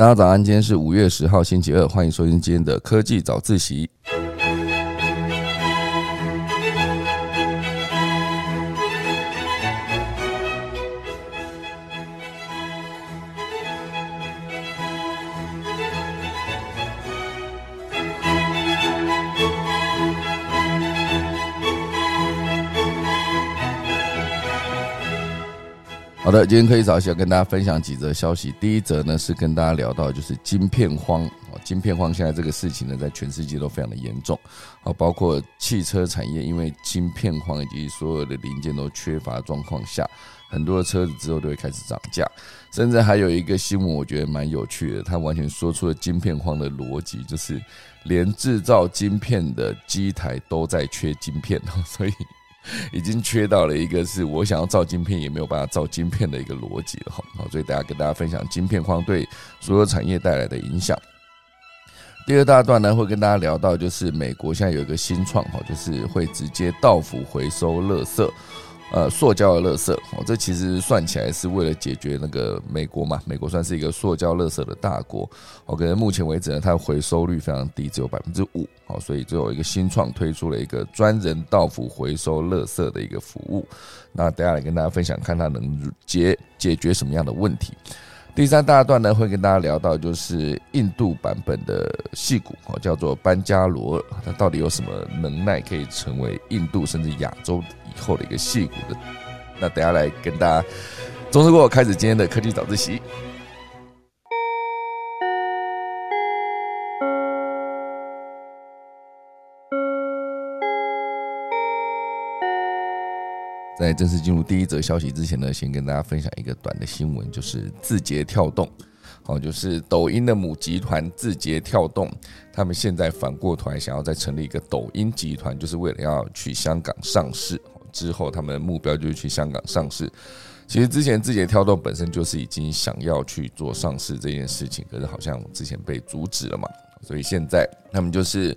大家早安，今天是五月十号，星期二，欢迎收听今天的科技早自习。好的，今天可以早起要跟大家分享几则消息。第一则呢是跟大家聊到就是晶片荒哦，晶片荒现在这个事情呢，在全世界都非常的严重啊，包括汽车产业，因为晶片荒以及所有的零件都缺乏状况下，很多车子之后都会开始涨价。甚至还有一个新闻，我觉得蛮有趣的，它完全说出了晶片荒的逻辑，就是连制造晶片的机台都在缺晶片所以。已经缺到了一个是我想要造晶片也没有办法造晶片的一个逻辑了哈，好，所以大家跟大家分享晶片荒对所有产业带来的影响。第二大段呢，会跟大家聊到就是美国现在有一个新创哈，就是会直接到府回收垃圾。呃，塑胶的垃圾哦，这其实算起来是为了解决那个美国嘛，美国算是一个塑胶垃圾的大国。哦，可能目前为止呢，它的回收率非常低，只有百分之五。哦，所以就有一个新创推出了一个专人到府回收垃圾的一个服务。那等下来跟大家分享，看它能解解决什么样的问题。第三大段呢，会跟大家聊到就是印度版本的戏骨哦，叫做班加罗尔，它到底有什么能耐可以成为印度甚至亚洲？以后的一个戏骨的，那等下来跟大家，总之过开始今天的科技早自习。在正式进入第一则消息之前呢，先跟大家分享一个短的新闻，就是字节跳动，好，就是抖音的母集团字节跳动，他们现在反过头来想要再成立一个抖音集团，就是为了要去香港上市。之后，他们的目标就是去香港上市。其实之前字节跳动本身就是已经想要去做上市这件事情，可是好像之前被阻止了嘛。所以现在他们就是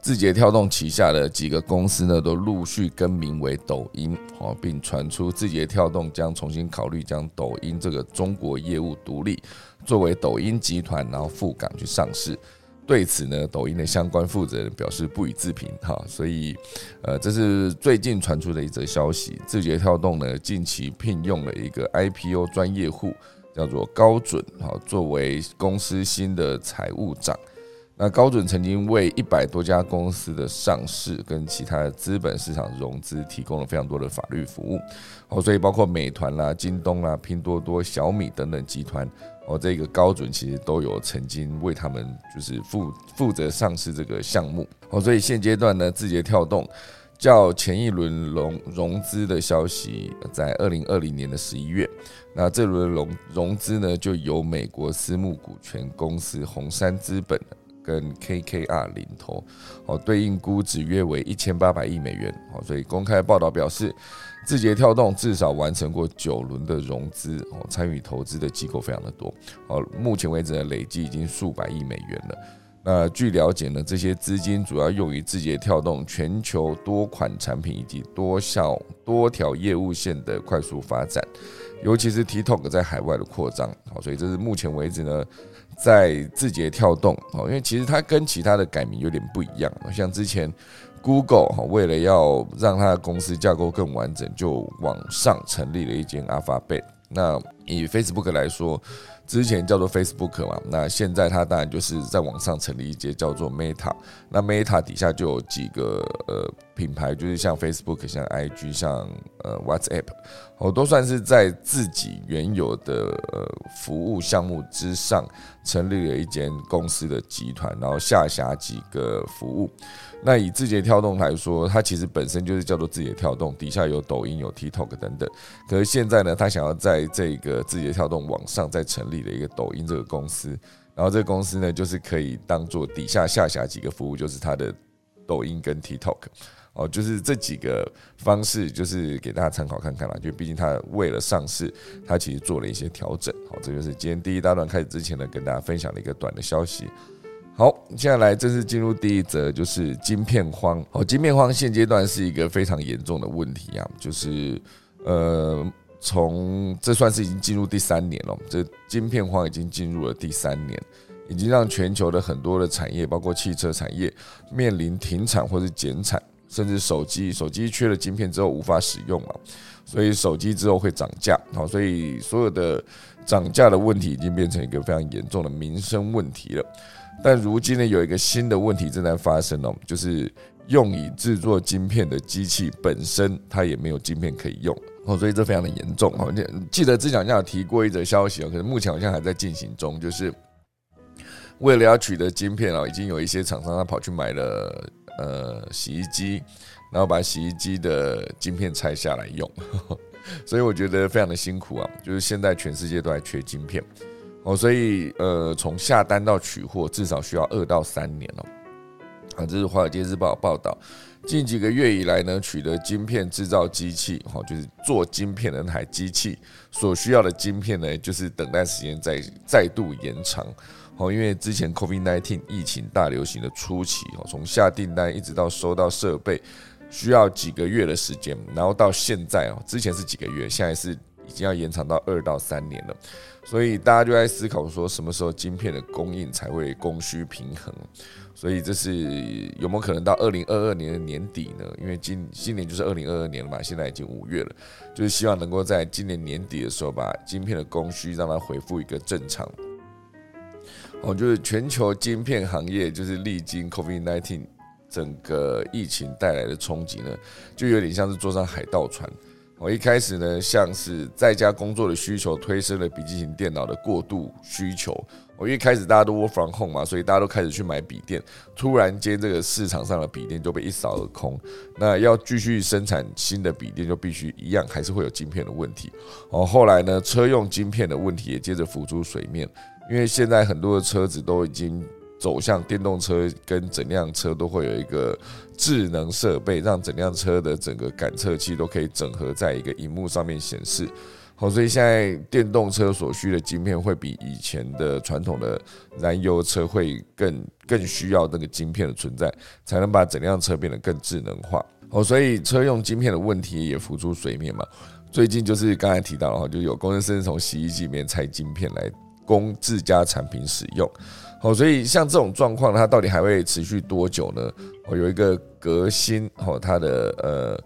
字节跳动旗下的几个公司呢，都陆续更名为抖音哦，并传出字节跳动将重新考虑将抖音这个中国业务独立，作为抖音集团，然后赴港去上市。对此呢，抖音的相关负责人表示不予置评哈，所以，呃，这是最近传出的一则消息。字节跳动呢，近期聘用了一个 IPO 专业户，叫做高准哈，作为公司新的财务长。那高准曾经为一百多家公司的上市跟其他的资本市场融资提供了非常多的法律服务，哦，所以包括美团啦、京东啦、拼多多、小米等等集团。哦，这个高准其实都有曾经为他们就是负负责上市这个项目哦，所以现阶段呢，字节跳动较前一轮融融资的消息在二零二零年的十一月，那这轮融融资呢就由美国私募股权公司红杉资本跟 KKR 领投，哦，对应估值约为一千八百亿美元哦，所以公开报道表示。字节跳动至少完成过九轮的融资哦，参与投资的机构非常的多哦，目前为止呢累计已经数百亿美元了。那据了解呢，这些资金主要用于字节跳动全球多款产品以及多效多条业务线的快速发展，尤其是 TikTok 在海外的扩张。好，所以这是目前为止呢，在字节跳动哦，因为其实它跟其他的改名有点不一样，像之前。Google 哈，为了要让它的公司架构更完整，就往上成立了一间 Alphabet。那以 Facebook 来说，之前叫做 Facebook 嘛，那现在它当然就是在网上成立一间叫做 Meta。那 Meta 底下就有几个呃品牌，就是像 Facebook、像 IG、像呃 WhatsApp，我，都算是在自己原有的呃服务项目之上成立了一间公司的集团，然后下辖几个服务。那以字节跳动来说，它其实本身就是叫做字节跳动，底下有抖音、有 TikTok 等等。可是现在呢，它想要在这个字节跳动网上再成立了一个抖音这个公司，然后这个公司呢，就是可以当做底下下辖几个服务，就是它的抖音跟 TikTok 哦，就是这几个方式，就是给大家参考看看啦。就毕竟它为了上市，它其实做了一些调整。好，这就是今天第一大段开始之前呢，跟大家分享的一个短的消息。好，接下来正式进入第一则，就是晶片荒。哦，晶片荒现阶段是一个非常严重的问题啊，就是呃，从这算是已经进入第三年了，这晶片荒已经进入了第三年，已经让全球的很多的产业，包括汽车产业面临停产或者减产，甚至手机，手机缺了晶片之后无法使用嘛，所以手机之后会涨价，好，所以所有的涨价的问题已经变成一个非常严重的民生问题了。但如今呢，有一个新的问题正在发生哦，就是用以制作晶片的机器本身它也没有晶片可以用哦，所以这非常的严重哦。记得之前好像有提过一则消息哦，可是目前好像还在进行中，就是为了要取得晶片哦，已经有一些厂商他跑去买了呃洗衣机，然后把洗衣机的晶片拆下来用，所以我觉得非常的辛苦啊，就是现在全世界都还缺晶片。哦，所以呃，从下单到取货至少需要二到三年哦。啊，这是华尔街日报报道，近几个月以来呢，取得晶片制造机器，哈，就是做晶片的那台机器所需要的晶片呢，就是等待时间再再度延长。哦，因为之前 COVID-19 疫情大流行的初期，哦，从下订单一直到收到设备，需要几个月的时间，然后到现在哦，之前是几个月，现在是已经要延长到二到三年了。所以大家就在思考说，什么时候晶片的供应才会供需平衡？所以这是有没有可能到二零二二年的年底呢？因为今今年就是二零二二年了嘛，现在已经五月了，就是希望能够在今年年底的时候，把晶片的供需让它恢复一个正常。哦，就是全球晶片行业就是历经 COVID-19 整个疫情带来的冲击呢，就有点像是坐上海盗船。我一开始呢，像是在家工作的需求推升了笔记型电脑的过度需求。我一开始大家都 work from home 嘛，所以大家都开始去买笔电。突然间，这个市场上的笔电就被一扫而空。那要继续生产新的笔电，就必须一样，还是会有晶片的问题。哦，后来呢，车用晶片的问题也接着浮出水面，因为现在很多的车子都已经。走向电动车，跟整辆车都会有一个智能设备，让整辆车的整个感测器都可以整合在一个荧幕上面显示。好，所以现在电动车所需的晶片会比以前的传统的燃油车会更更需要那个晶片的存在，才能把整辆车变得更智能化。哦，所以车用晶片的问题也浮出水面嘛。最近就是刚才提到哈，就有工程师从洗衣机里面拆晶片来供自家产品使用。好，所以像这种状况，它到底还会持续多久呢？哦，有一个革新，哦，它的呃，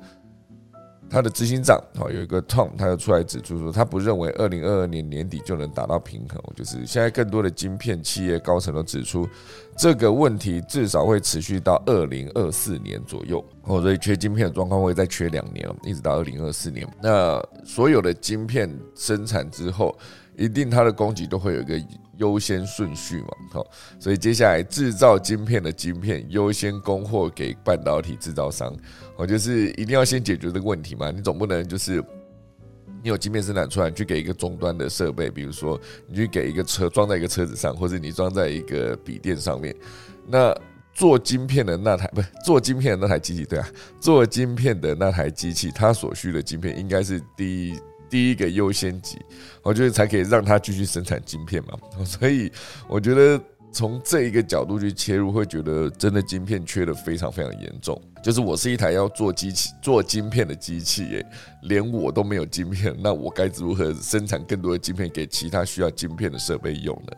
它的执行长，哦，有一个 Tom，他就出来指出说，他不认为二零二二年年底就能达到平衡。就是现在更多的晶片企业高层都指出，这个问题至少会持续到二零二四年左右。哦，所以缺晶片的状况会再缺两年，一直到二零二四年。那所有的晶片生产之后，一定它的供给都会有一个。优先顺序嘛，好，所以接下来制造晶片的晶片优先供货给半导体制造商，我就是一定要先解决这个问题嘛，你总不能就是你有晶片生产出来，去给一个终端的设备，比如说你去给一个车装在一个车子上，或者你装在一个笔电上面，那做晶片的那台 不是做晶片的那台机器，对啊，做晶片的那台机器，它所需的晶片应该是第一。第一个优先级，我觉得才可以让它继续生产晶片嘛。所以我觉得从这一个角度去切入，会觉得真的晶片缺的非常非常严重。就是我是一台要做机器、做晶片的机器，耶，连我都没有晶片，那我该如何生产更多的晶片给其他需要晶片的设备用呢？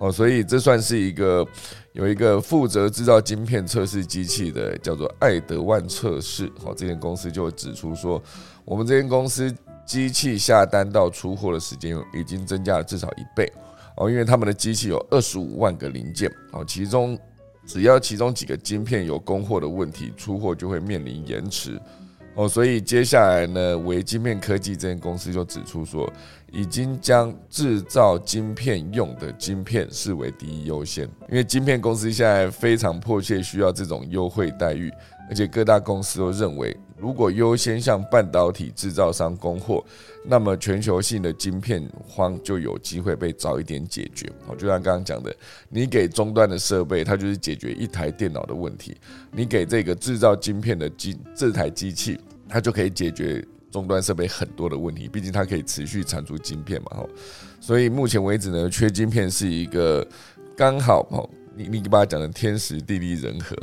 哦，所以这算是一个有一个负责制造晶片测试机器的，叫做爱德万测试。好，这间公司就指出说，我们这间公司。机器下单到出货的时间已经增加了至少一倍。哦，因为他们的机器有二十五万个零件。哦，其中只要其中几个晶片有供货的问题，出货就会面临延迟。哦，所以接下来呢，维晶片科技这间公司就指出说，已经将制造晶片用的晶片视为第一优先，因为晶片公司现在非常迫切需要这种优惠待遇，而且各大公司都认为。如果优先向半导体制造商供货，那么全球性的晶片荒就有机会被早一点解决。好，就像刚刚讲的，你给终端的设备，它就是解决一台电脑的问题；你给这个制造晶片的机这台机器，它就可以解决终端设备很多的问题。毕竟它可以持续产出晶片嘛。所以目前为止呢，缺晶片是一个刚好，你你把它讲的天时地利人和，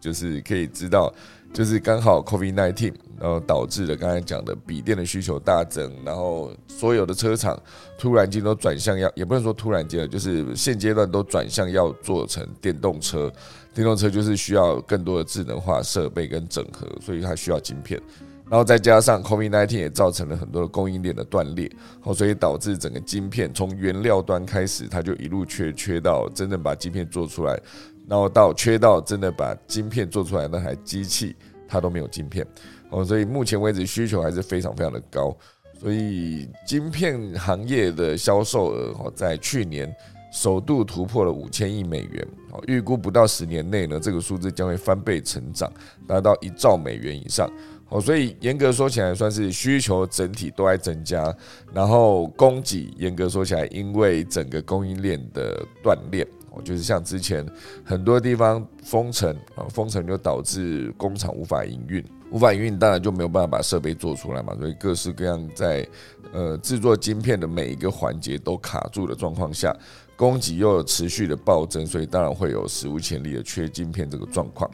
就是可以知道。就是刚好 COVID nineteen，然后导致了刚才讲的笔电的需求大增，然后所有的车厂突然间都转向要，也不能说突然间就是现阶段都转向要做成电动车。电动车就是需要更多的智能化设备跟整合，所以它需要晶片。然后再加上 COVID nineteen 也造成了很多的供应链的断裂，哦，所以导致整个晶片从原料端开始，它就一路缺缺到真正把晶片做出来，然后到缺到真的把晶片做出来那台机器。它都没有晶片哦，所以目前为止需求还是非常非常的高，所以晶片行业的销售额哦，在去年首度突破了五千亿美元哦，预估不到十年内呢，这个数字将会翻倍成长，达到一兆美元以上哦，所以严格说起来，算是需求整体都在增加，然后供给严格说起来，因为整个供应链的断裂。就是像之前很多地方封城啊，封城就导致工厂无法营运，无法营运，当然就没有办法把设备做出来嘛。所以各式各样在呃制作晶片的每一个环节都卡住的状况下，供给又有持续的暴增，所以当然会有史无前例的缺晶片这个状况。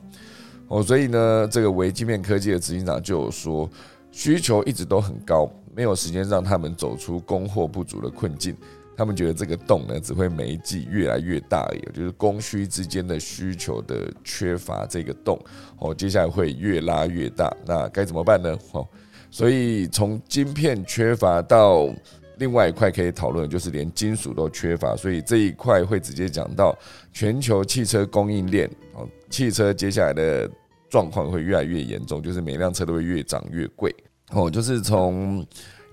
哦，所以呢，这个微晶片科技的执行长就有说，需求一直都很高，没有时间让他们走出供货不足的困境。他们觉得这个洞呢，只会每一季越来越大，也就是供需之间的需求的缺乏，这个洞哦，接下来会越拉越大。那该怎么办呢？哦，所以从晶片缺乏到另外一块可以讨论，就是连金属都缺乏，所以这一块会直接讲到全球汽车供应链哦，汽车接下来的状况会越来越严重，就是每辆车都会越涨越贵哦，就是从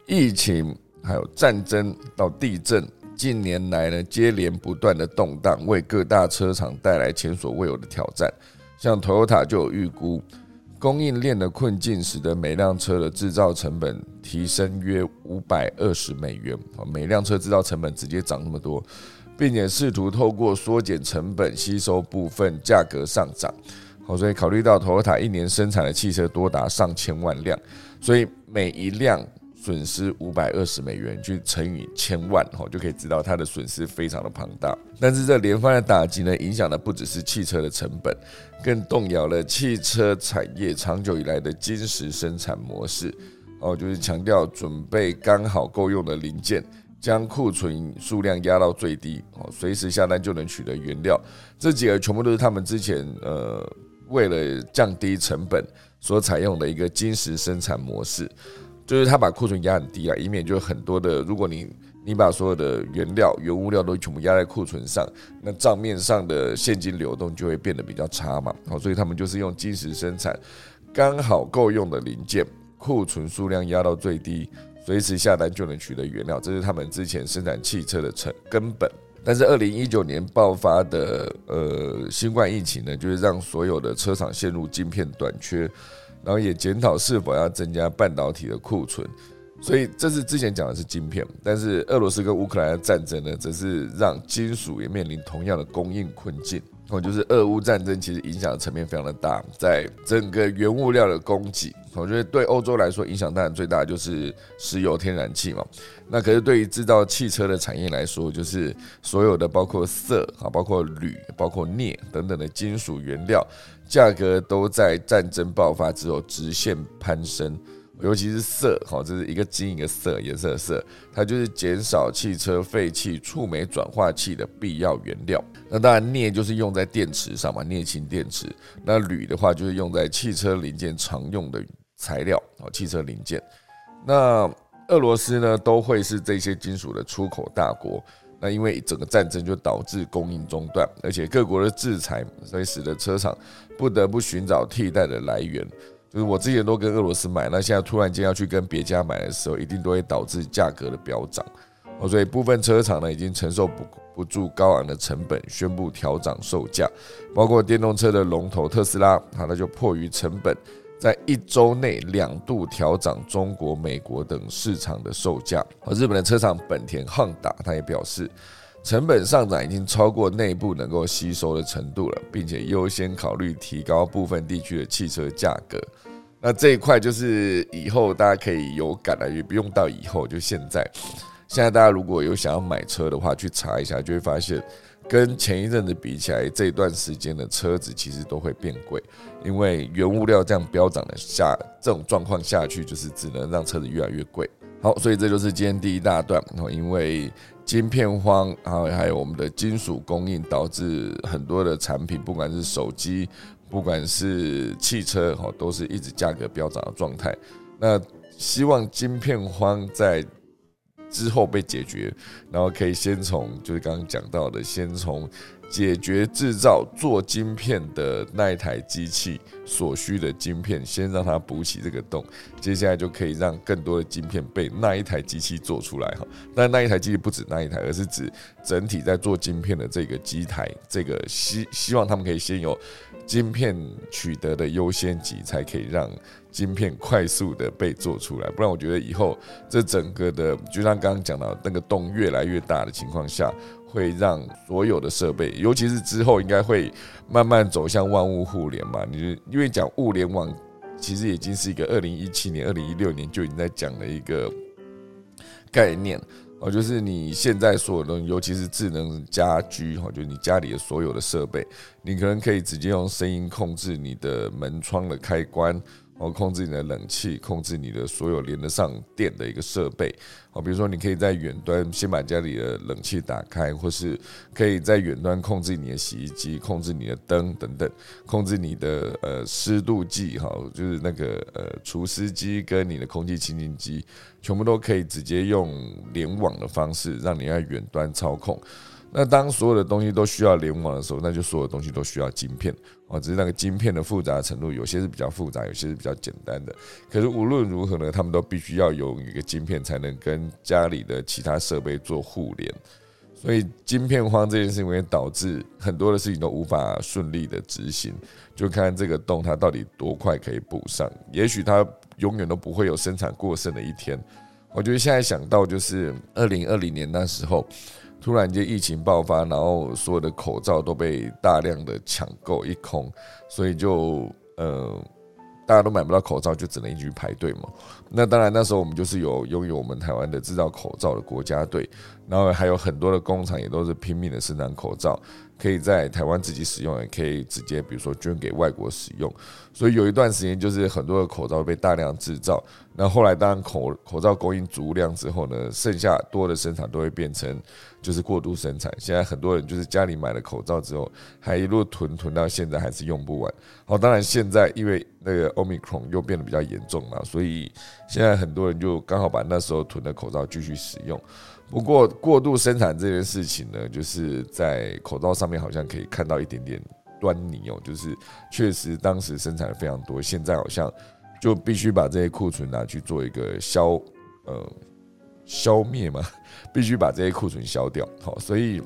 疫情。还有战争到地震，近年来呢接连不断的动荡，为各大车厂带来前所未有的挑战。像 Toyota 就有预估，供应链的困境使得每辆车的制造成本提升约五百二十美元。每辆车制造成本直接涨那么多，并且试图透过缩减成本吸收部分价格上涨。好，所以考虑到 Toyota 一年生产的汽车多达上千万辆，所以每一辆。损失五百二十美元，去乘以千万，就可以知道它的损失非常的庞大。但是这连番的打击呢，影响的不只是汽车的成本，更动摇了汽车产业长久以来的金石生产模式。哦，就是强调准备刚好够用的零件，将库存数量压到最低，哦，随时下单就能取得原料。这几个全部都是他们之前呃为了降低成本所采用的一个金石生产模式。就是他把库存压很低啊，以免就很多的，如果你你把所有的原料、原物料都全部压在库存上，那账面上的现金流动就会变得比较差嘛。好，所以他们就是用金石生产刚好够用的零件，库存数量压到最低，随时下单就能取得原料，这是他们之前生产汽车的成根本。但是二零一九年爆发的呃新冠疫情呢，就是让所有的车厂陷入晶片短缺。然后也检讨是否要增加半导体的库存，所以这是之前讲的是晶片，但是俄罗斯跟乌克兰的战争呢，则是让金属也面临同样的供应困境。哦，就是俄乌战争其实影响的层面非常的大，在整个原物料的供给，我觉得对欧洲来说影响当然最大就是石油、天然气嘛。那可是对于制造汽车的产业来说，就是所有的包括色啊、包括铝、包括镍等等的金属原料。价格都在战争爆发之后直线攀升，尤其是色，好，这是一个金一个色，颜色的色，它就是减少汽车废气触媒转化器的必要原料。那当然镍就是用在电池上嘛，镍氢电池。那铝的话就是用在汽车零件常用的材料，哦，汽车零件。那俄罗斯呢，都会是这些金属的出口大国。那因为整个战争就导致供应中断，而且各国的制裁，所以使得车厂不得不寻找替代的来源。就是我之前都跟俄罗斯买，那现在突然间要去跟别家买的时候，一定都会导致价格的飙涨。哦，所以部分车厂呢已经承受不不住高昂的成本，宣布调涨售价。包括电动车的龙头特斯拉，它，那就迫于成本。在一周内两度调涨中国、美国等市场的售价。而日本的车厂本田、汉达，他也表示，成本上涨已经超过内部能够吸收的程度了，并且优先考虑提高部分地区的汽车价格。那这一块就是以后大家可以有感了，也不用到以后，就现在。现在大家如果有想要买车的话，去查一下就会发现，跟前一阵子比起来，这段时间的车子其实都会变贵，因为原物料这样飙涨的下这种状况下去，就是只能让车子越来越贵。好，所以这就是今天第一大段。然后因为晶片荒，然后还有我们的金属供应，导致很多的产品，不管是手机，不管是汽车，哈，都是一直价格飙涨的状态。那希望晶片荒在之后被解决，然后可以先从就是刚刚讲到的，先从。解决制造做晶片的那一台机器所需的晶片，先让它补起这个洞，接下来就可以让更多的晶片被那一台机器做出来哈。但那一台机器不止那一台，而是指整体在做晶片的这个机台，这个希希望他们可以先有晶片取得的优先级，才可以让晶片快速的被做出来。不然我觉得以后这整个的，就像刚刚讲到那个洞越来越大的情况下。会让所有的设备，尤其是之后应该会慢慢走向万物互联嘛？你因为讲物联网，其实已经是一个二零一七年、二零一六年就已经在讲的一个概念哦，就是你现在所有东西，尤其是智能家居哈，就是你家里的所有的设备，你可能可以直接用声音控制你的门窗的开关。哦，控制你的冷气，控制你的所有连得上电的一个设备。哦，比如说你可以在远端先把家里的冷气打开，或是可以在远端控制你的洗衣机，控制你的灯等等，控制你的呃湿度计，哈，就是那个呃除湿机跟你的空气清新机，全部都可以直接用联网的方式，让你在远端操控。那当所有的东西都需要联网的时候，那就所有东西都需要晶片哦。只是那个晶片的复杂程度，有些是比较复杂，有些是比较简单的。可是无论如何呢，他们都必须要有一个晶片，才能跟家里的其他设备做互联。所以晶片荒这件事情会导致很多的事情都无法顺利的执行。就看这个洞它到底多快可以补上。也许它永远都不会有生产过剩的一天。我觉得现在想到就是二零二零年那时候。突然间疫情爆发，然后所有的口罩都被大量的抢购一空，所以就呃大家都买不到口罩，就只能一直排队嘛。那当然那时候我们就是有拥有我们台湾的制造口罩的国家队，然后还有很多的工厂也都是拼命的生产口罩。可以在台湾自己使用，也可以直接比如说捐给外国使用。所以有一段时间就是很多的口罩被大量制造。那后来当口口罩供应足量之后呢，剩下多的生产都会变成就是过度生产。现在很多人就是家里买了口罩之后，还一路囤囤到现在还是用不完。好，当然现在因为那个 Omicron 又变得比较严重了，所以现在很多人就刚好把那时候囤的口罩继续使用。不过过度生产这件事情呢，就是在口罩上面好像可以看到一点点端倪哦，就是确实当时生产的非常多，现在好像就必须把这些库存拿去做一个消呃消灭嘛，必须把这些库存消掉。好，所以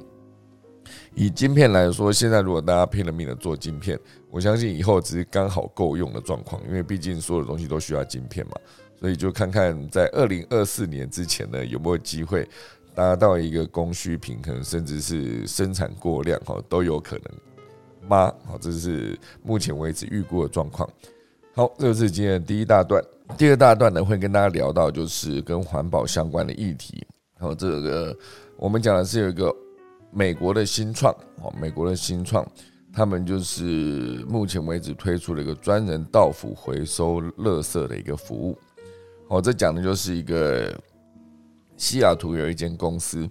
以晶片来说，现在如果大家拼了命的做晶片，我相信以后只是刚好够用的状况，因为毕竟所有的东西都需要晶片嘛。所以就看看在二零二四年之前呢，有没有机会达到一个供需平衡，甚至是生产过量哈，都有可能吗？好，这是目前为止预估的状况。好，这就是今天的第一大段。第二大段呢，会跟大家聊到就是跟环保相关的议题。好，这个我们讲的是有一个美国的新创哦，美国的新创，他们就是目前为止推出了一个专人到府回收垃圾的一个服务。哦，这讲的就是一个西雅图有一间公司，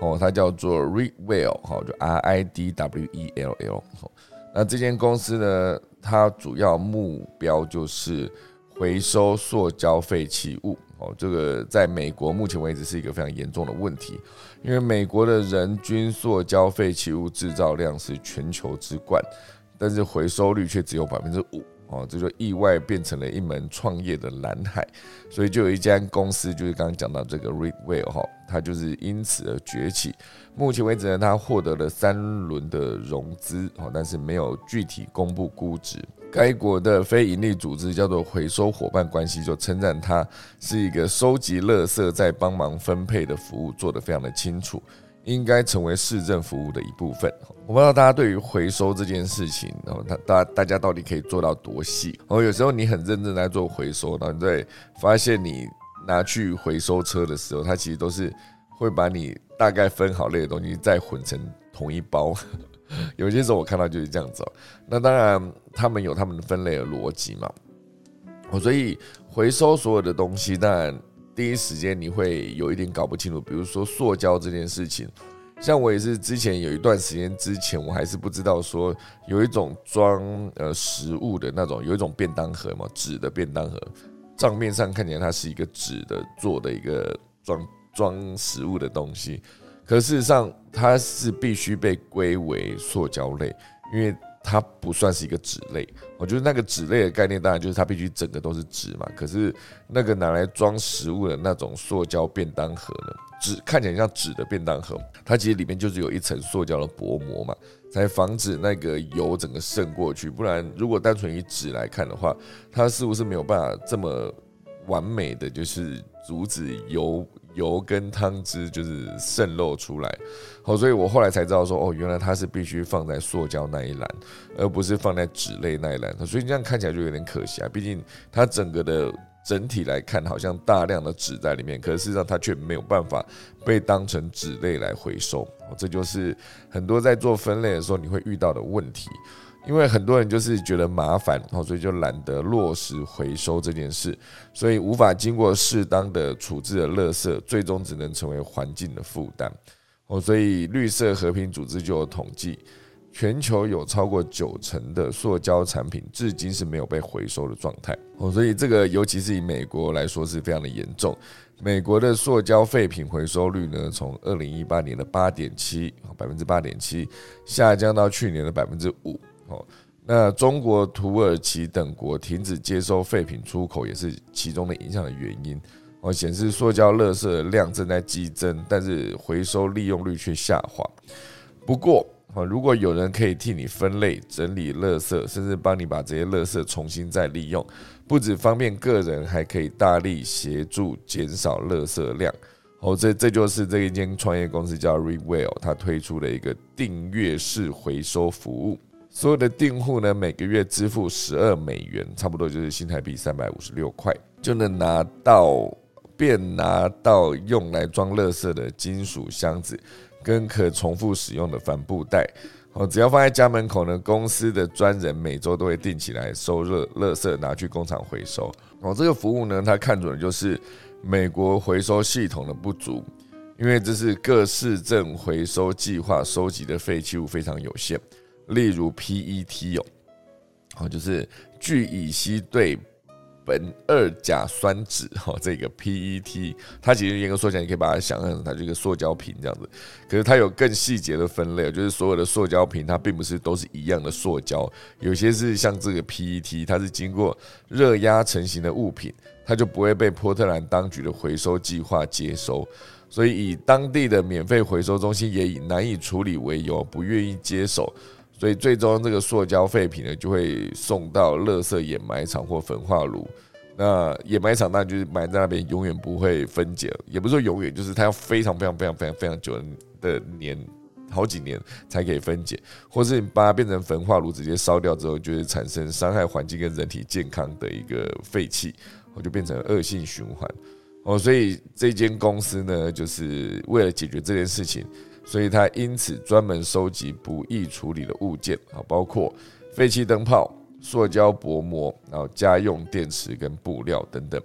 哦，它叫做 Ridwell，哈，就 R I D W E L L。那这间公司呢，它主要目标就是回收塑胶废弃物。哦，这个在美国目前为止是一个非常严重的问题，因为美国的人均塑胶废弃物制造量是全球之冠，但是回收率却只有百分之五。哦，这就意外变成了一门创业的蓝海，所以就有一家公司，就是刚刚讲到这个 Redwell 哈，它就是因此而崛起。目前为止呢，它获得了三轮的融资，哦，但是没有具体公布估值。该国的非营利组织叫做回收伙伴关系，就称赞它是一个收集垃圾再帮忙分配的服务，做得非常的清楚。应该成为市政服务的一部分。我不知道大家对于回收这件事情，然后他大大家到底可以做到多细？哦，有时候你很认真在做回收，然后对发现你拿去回收车的时候，它其实都是会把你大概分好类的东西再混成同一包。有些时候我看到就是这样子哦。那当然，他们有他们的分类的逻辑嘛。哦，所以回收所有的东西，当然第一时间你会有一点搞不清楚。比如说塑胶这件事情，像我也是之前有一段时间之前，我还是不知道说有一种装呃食物的那种，有一种便当盒嘛，纸的便当盒，账面上看起来它是一个纸的做的一个装装食物的东西。可事实上，它是必须被归为塑胶类，因为它不算是一个纸类。我觉得那个纸类的概念，当然就是它必须整个都是纸嘛。可是那个拿来装食物的那种塑胶便当盒呢，纸看起来像纸的便当盒，它其实里面就是有一层塑胶的薄膜嘛，才防止那个油整个渗过去。不然，如果单纯以纸来看的话，它似乎是没有办法这么完美的就是阻止油？油跟汤汁就是渗漏出来，好，所以我后来才知道说，哦，原来它是必须放在塑胶那一栏，而不是放在纸类那一栏。所以这样看起来就有点可惜啊，毕竟它整个的整体来看，好像大量的纸在里面，可是事实上它却没有办法被当成纸类来回收。这就是很多在做分类的时候你会遇到的问题。因为很多人就是觉得麻烦，哦，所以就懒得落实回收这件事，所以无法经过适当的处置的垃圾，最终只能成为环境的负担，哦，所以绿色和平组织就有统计，全球有超过九成的塑胶产品至今是没有被回收的状态，哦，所以这个尤其是以美国来说是非常的严重，美国的塑胶废品回收率呢，从二零一八年的八点七百分之八点七下降到去年的百分之五。哦，那中国、土耳其等国停止接收废品出口，也是其中的影响的原因。哦，显示塑胶垃圾量正在激增，但是回收利用率却下滑。不过，啊，如果有人可以替你分类、整理垃圾，甚至帮你把这些垃圾重新再利用，不止方便个人，还可以大力协助减少垃圾量。哦，这这就是这一间创业公司叫 Rewell，它推出的一个订阅式回收服务。所有的订户呢，每个月支付十二美元，差不多就是新台币三百五十六块，就能拿到便拿到用来装垃圾的金属箱子，跟可重复使用的帆布袋。哦，只要放在家门口呢，公司的专人每周都会定起来收热垃圾，拿去工厂回收。哦，这个服务呢，它看准的就是美国回收系统的不足，因为这是各市政回收计划收集的废弃物非常有限。例如 PET 哦，好，就是聚乙烯对苯二甲酸酯哈，这个 PET，它其实严格说起来，你可以把它想象成它这个塑胶瓶这样子。可是它有更细节的分类，就是所有的塑胶瓶它并不是都是一样的塑胶，有些是像这个 PET，它是经过热压成型的物品，它就不会被波特兰当局的回收计划接收，所以以当地的免费回收中心也以难以处理为由，不愿意接手。所以最终这个塑胶废品呢，就会送到垃圾掩埋场或焚化炉。那掩埋场当然就是埋在那边，永远不会分解。也不是说永远，就是它要非常非常非常非常非常久的年，好几年才可以分解。或是你把它变成焚化炉，直接烧掉之后，就会产生伤害环境跟人体健康的一个废气，我就变成恶性循环。哦，所以这间公司呢，就是为了解决这件事情。所以它因此专门收集不易处理的物件啊，包括废弃灯泡、塑胶薄膜，然后家用电池跟布料等等。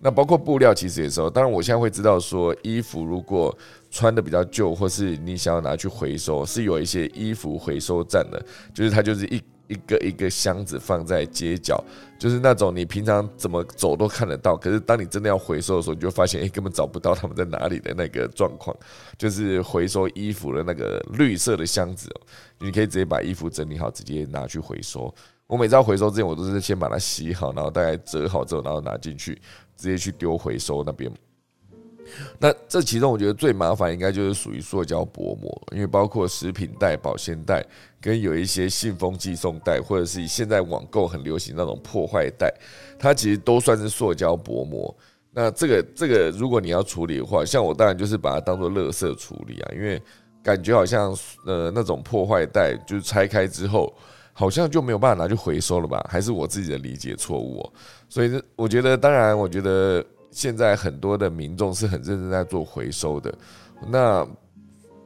那包括布料其实也是，当然我现在会知道说，衣服如果穿的比较旧，或是你想要拿去回收，是有一些衣服回收站的，就是它就是一。一个一个箱子放在街角，就是那种你平常怎么走都看得到，可是当你真的要回收的时候，你就发现哎，根本找不到他们在哪里的那个状况。就是回收衣服的那个绿色的箱子，你可以直接把衣服整理好，直接拿去回收。我每次要回收之前，我都是先把它洗好，然后大概折好之后，然后拿进去，直接去丢回收那边。那这其中，我觉得最麻烦应该就是属于塑胶薄膜，因为包括食品袋、保鲜袋，跟有一些信封寄送袋，或者是现在网购很流行那种破坏袋，它其实都算是塑胶薄膜。那这个这个，如果你要处理的话，像我当然就是把它当做垃圾处理啊，因为感觉好像呃那种破坏袋，就是拆开之后，好像就没有办法拿去回收了吧？还是我自己的理解错误？所以我觉得，当然，我觉得。现在很多的民众是很认真在做回收的，那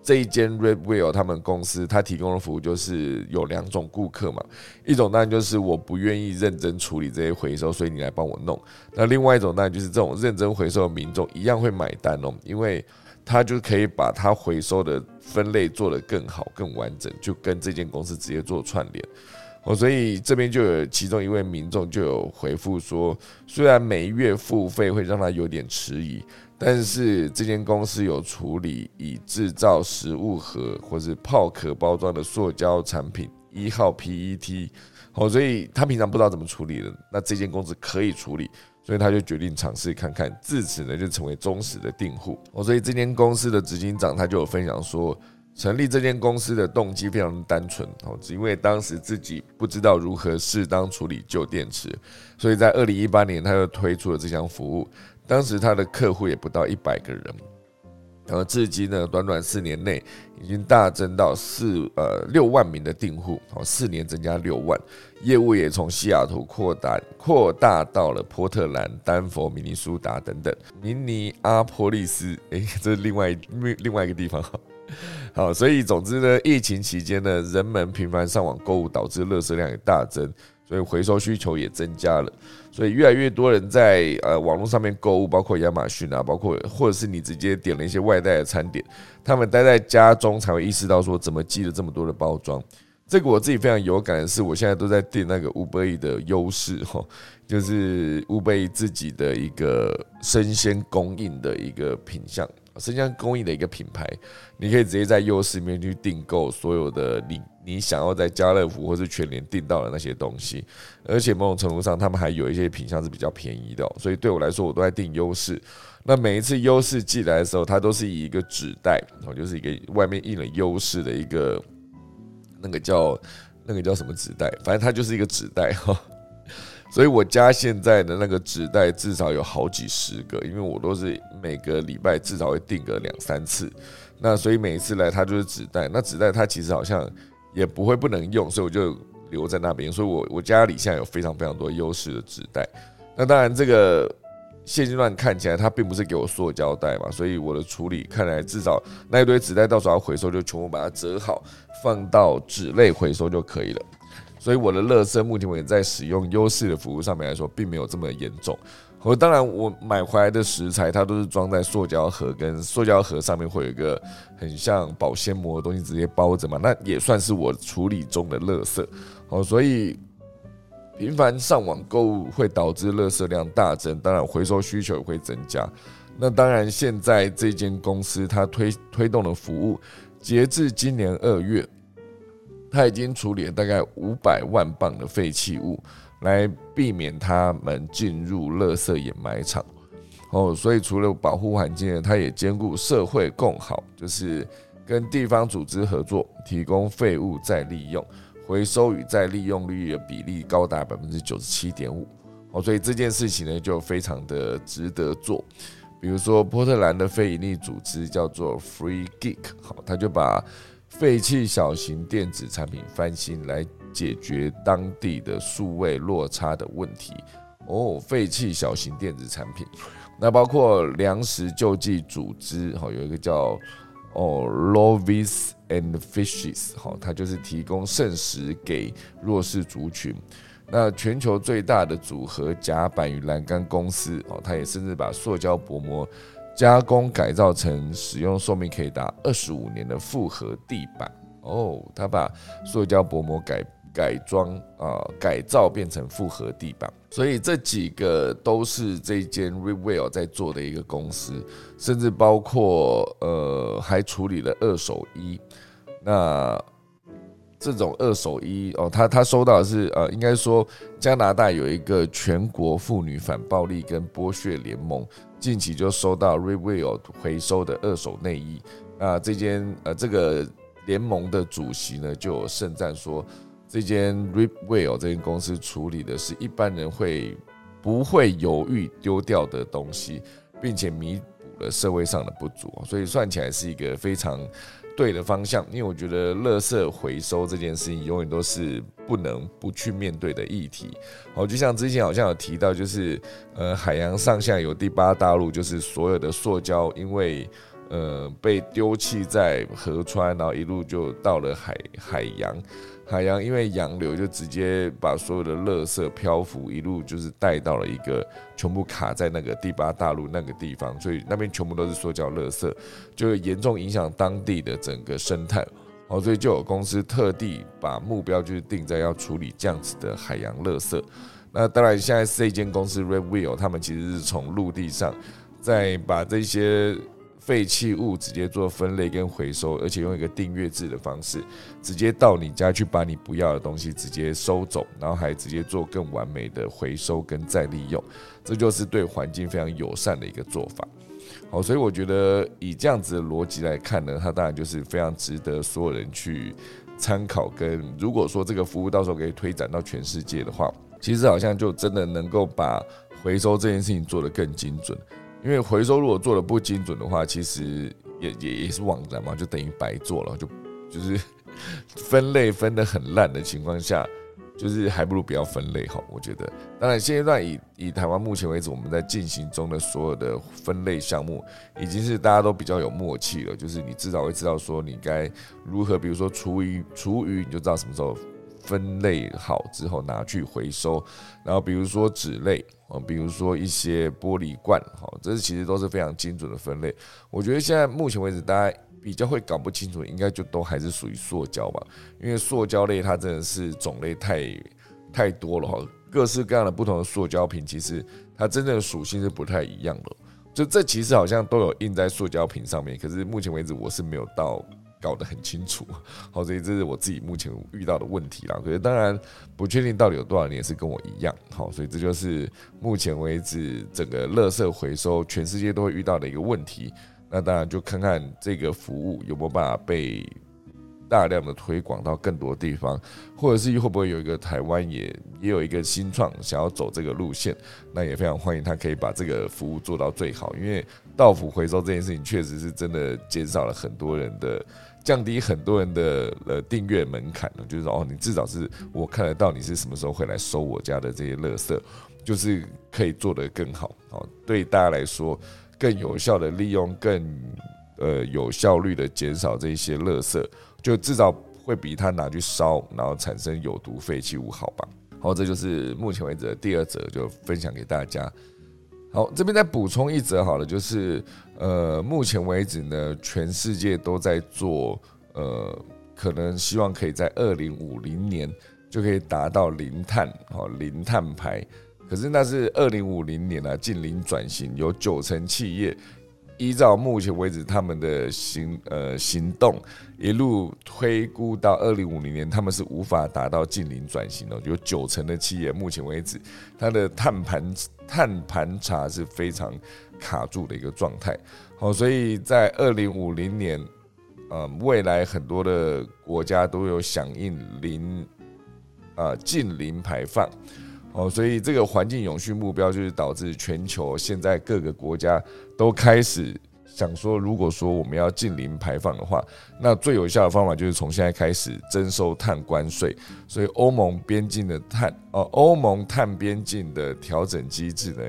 这一间 Red Wheel 他们公司，他提供的服务就是有两种顾客嘛，一种当然就是我不愿意认真处理这些回收，所以你来帮我弄。那另外一种当然就是这种认真回收的民众一样会买单哦，因为他就可以把他回收的分类做得更好、更完整，就跟这间公司直接做串联。哦，所以这边就有其中一位民众就有回复说，虽然每月付费会让他有点迟疑。但是这间公司有处理以制造食物盒或是泡壳包装的塑胶产品一号 PET，哦，所以他平常不知道怎么处理的，那这间公司可以处理，所以他就决定尝试看看，自此呢就成为忠实的订户。哦，所以这间公司的执行长他就有分享说，成立这间公司的动机非常单纯，哦，只因为当时自己不知道如何适当处理旧电池，所以在二零一八年他就推出了这项服务。当时他的客户也不到一百个人，然后至今呢，短短四年内已经大增到四呃六万名的订户，哦，四年增加六万，业务也从西雅图扩大扩大到了波特兰、丹佛、明尼苏达等等，明尼阿波利斯，诶，这是另外另另外一个地方哈，好，所以总之呢，疫情期间呢，人们频繁上网购物，导致垃圾量也大增。所以回收需求也增加了，所以越来越多人在呃网络上面购物，包括亚马逊啊，包括或者是你直接点了一些外带的餐点，他们待在家中才会意识到说怎么积了这么多的包装。这个我自己非常有感的是，我现在都在订那个乌贝的优势哈，就是乌贝自己的一个生鲜供应的一个品相。生姜工艺的一个品牌，你可以直接在优势里面去订购所有的你你想要在家乐福或是全联订到的那些东西，而且某种程度上，他们还有一些品相是比较便宜的，所以对我来说，我都在订优势。那每一次优势寄来的时候，它都是以一个纸袋，哦，就是一个外面印了优势的一个那个叫那个叫什么纸袋，反正它就是一个纸袋哈。所以我家现在的那个纸袋至少有好几十个，因为我都是每个礼拜至少会订个两三次。那所以每一次来它就是纸袋，那纸袋它其实好像也不会不能用，所以我就留在那边。所以我我家里现在有非常非常多优势的纸袋。那当然这个现阶段看起来它并不是给我塑胶袋嘛，所以我的处理看来至少那一堆纸袋到时候要回收就全部把它折好，放到纸类回收就可以了。所以我的乐色目前为止在使用优势的服务上面来说，并没有这么严重。我当然我买回来的食材，它都是装在塑胶盒，跟塑胶盒上面会有一个很像保鲜膜的东西直接包着嘛，那也算是我处理中的乐色。哦，所以频繁上网购物会导致乐色量大增，当然回收需求也会增加。那当然现在这间公司它推推动的服务，截至今年二月。他已经处理了大概五百万磅的废弃物，来避免他们进入垃圾掩埋场。哦，所以除了保护环境，他也兼顾社会共好，就是跟地方组织合作，提供废物再利用、回收与再利用率的比例高达百分之九十七点五。哦，所以这件事情呢，就非常的值得做。比如说，波特兰的非营利组织叫做 Free Geek，好，他就把废弃小型电子产品翻新，来解决当地的数位落差的问题。哦，废弃小型电子产品，那包括粮食救济组织，哈，有一个叫哦，Lovies and Fishes，哈，它就是提供剩食给弱势族群。那全球最大的组合甲板与栏杆公司，哦，它也甚至把塑胶薄膜。加工改造成使用寿命可以达二十五年的复合地板。哦，他把塑胶薄膜改改装啊改造变成复合地板，所以这几个都是这间 Reveal 在做的一个公司，甚至包括呃还处理了二手衣，那这种二手衣哦，他他收到的是呃应该说加拿大有一个全国妇女反暴力跟剥削联盟。近期就收到 Reveal 回收的二手内衣，那这间呃这个联盟的主席呢就盛赞说，这间 Reveal 这间公司处理的是一般人会不会犹豫丢掉的东西，并且弥补了社会上的不足，所以算起来是一个非常。对的方向，因为我觉得垃圾回收这件事情永远都是不能不去面对的议题。好，就像之前好像有提到，就是呃，海洋上下有第八大陆，就是所有的塑胶因为呃被丢弃在河川，然后一路就到了海海洋。海洋因为洋流就直接把所有的垃圾漂浮，一路就是带到了一个全部卡在那个第八大陆那个地方，所以那边全部都是塑胶垃圾，就严重影响当地的整个生态。哦，所以就有公司特地把目标就是定在要处理这样子的海洋垃圾。那当然，现在这间公司 Red Wheel，他们其实是从陆地上再把这些。废弃物直接做分类跟回收，而且用一个订阅制的方式，直接到你家去把你不要的东西直接收走，然后还直接做更完美的回收跟再利用，这就是对环境非常友善的一个做法。好，所以我觉得以这样子的逻辑来看呢，它当然就是非常值得所有人去参考。跟如果说这个服务到时候可以推展到全世界的话，其实好像就真的能够把回收这件事情做得更精准。因为回收如果做的不精准的话，其实也也也是枉然嘛，就等于白做了，就就是 分类分的很烂的情况下，就是还不如不要分类好。我觉得，当然现阶段以以台湾目前为止我们在进行中的所有的分类项目，已经是大家都比较有默契了，就是你至少会知道说你该如何，比如说厨余厨余，你就知道什么时候。分类好之后拿去回收，然后比如说纸类嗯，比如说一些玻璃罐，哈，这是其实都是非常精准的分类。我觉得现在目前为止，大家比较会搞不清楚，应该就都还是属于塑胶吧，因为塑胶类它真的是种类太太多了哈，各式各样的不同的塑胶瓶，其实它真正的属性是不太一样的。就这其实好像都有印在塑胶瓶上面，可是目前为止我是没有到。搞得很清楚，好，所以这是我自己目前遇到的问题啦。可是当然不确定到底有多少年是跟我一样，好，所以这就是目前为止整个垃圾回收全世界都会遇到的一个问题。那当然就看看这个服务有没有办法被大量的推广到更多地方，或者是会不会有一个台湾也也有一个新创想要走这个路线，那也非常欢迎他可以把这个服务做到最好，因为到府回收这件事情确实是真的减少了很多人的。降低很多人的呃订阅门槛呢，就是说哦，你至少是我看得到你是什么时候会来收我家的这些垃圾，就是可以做得更好哦，对大家来说更有效的利用，更呃有效率的减少这些垃圾，就至少会比他拿去烧，然后产生有毒废弃物好吧？好，这就是目前为止的第二则，就分享给大家。好，这边再补充一则好了，就是呃，目前为止呢，全世界都在做呃，可能希望可以在二零五零年就可以达到零碳，好零碳排。可是那是二零五零年啊，近零转型，有九成企业。依照目前为止他们的行呃行动，一路推估到二零五零年，他们是无法达到近零转型的。有九成的企业目前为止，它的碳盘碳盘查是非常卡住的一个状态。好，所以在二零五零年，呃，未来很多的国家都有响应零啊近零排放。哦，所以这个环境永续目标就是导致全球现在各个国家都开始想说，如果说我们要近零排放的话，那最有效的方法就是从现在开始征收碳关税。所以欧盟边境的碳哦，欧盟碳边境的调整机制呢，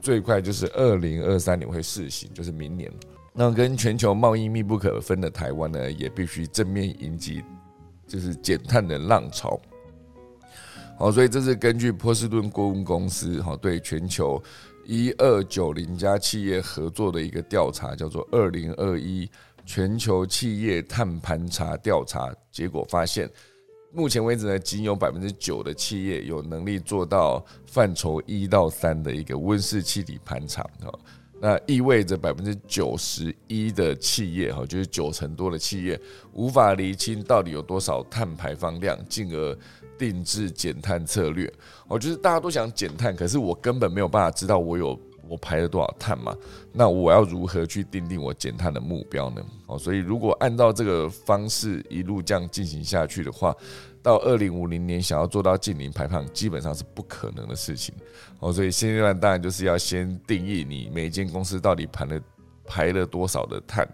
最快就是二零二三年会试行，就是明年。那跟全球贸易密不可分的台湾呢，也必须正面迎击，就是减碳的浪潮。好，所以这是根据波士顿顾问公司哈对全球一二九零家企业合作的一个调查，叫做二零二一全球企业碳盘查调查结果发现，目前为止呢，仅有百分之九的企业有能力做到范畴一到三的一个温室气体盘查哈，那意味着百分之九十一的企业哈，就是九成多的企业无法厘清到底有多少碳排放量，进而。定制减碳策略，哦就是大家都想减碳，可是我根本没有办法知道我有我排了多少碳嘛？那我要如何去定定我减碳的目标呢？哦，所以如果按照这个方式一路这样进行下去的话，到二零五零年想要做到近零排放，基本上是不可能的事情。哦，所以现阶段当然就是要先定义你每间公司到底排了排了多少的碳，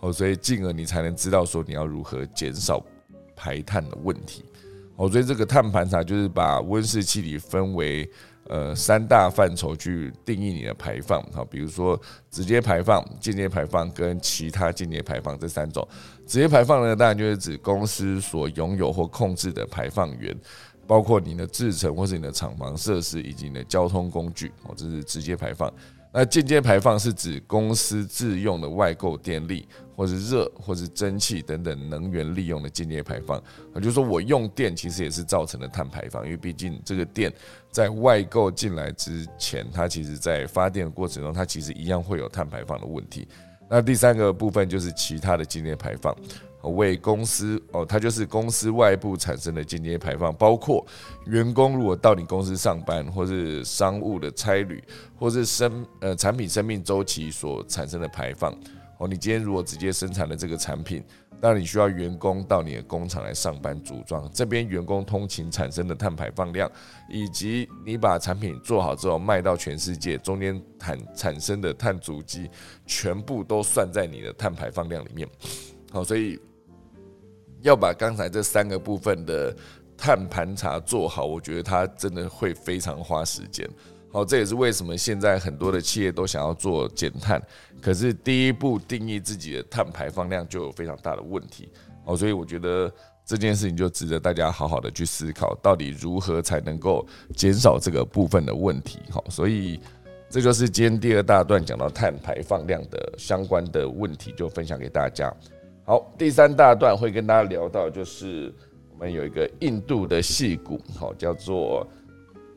哦，所以进而你才能知道说你要如何减少排碳的问题。哦，所以这个碳盘查就是把温室气体分为呃三大范畴去定义你的排放，好，比如说直接排放、间接排放跟其他间接排放这三种。直接排放呢，当然就是指公司所拥有或控制的排放源，包括你的制程或是你的厂房设施以及你的交通工具，哦，这是直接排放。那间接排放是指公司自用的外购电力，或是热，或是蒸汽等等能源利用的间接排放。也就是说，我用电其实也是造成了碳排放，因为毕竟这个电在外购进来之前，它其实在发电的过程中，它其实一样会有碳排放的问题。那第三个部分就是其他的间接排放。为公司哦，它就是公司外部产生的间接排放，包括员工如果到你公司上班，或是商务的差旅，或是生呃产品生命周期所产生的排放。哦，你今天如果直接生产的这个产品，那你需要员工到你的工厂来上班组装，这边员工通勤产生的碳排放量，以及你把产品做好之后卖到全世界，中间产产生的碳足迹，全部都算在你的碳排放量里面。好，所以。要把刚才这三个部分的碳盘查做好，我觉得它真的会非常花时间。好，这也是为什么现在很多的企业都想要做减碳，可是第一步定义自己的碳排放量就有非常大的问题。好，所以我觉得这件事情就值得大家好好的去思考，到底如何才能够减少这个部分的问题。好，所以这就是今天第二大段讲到碳排放量的相关的问题，就分享给大家。好，第三大段会跟大家聊到，就是我们有一个印度的戏骨，好叫做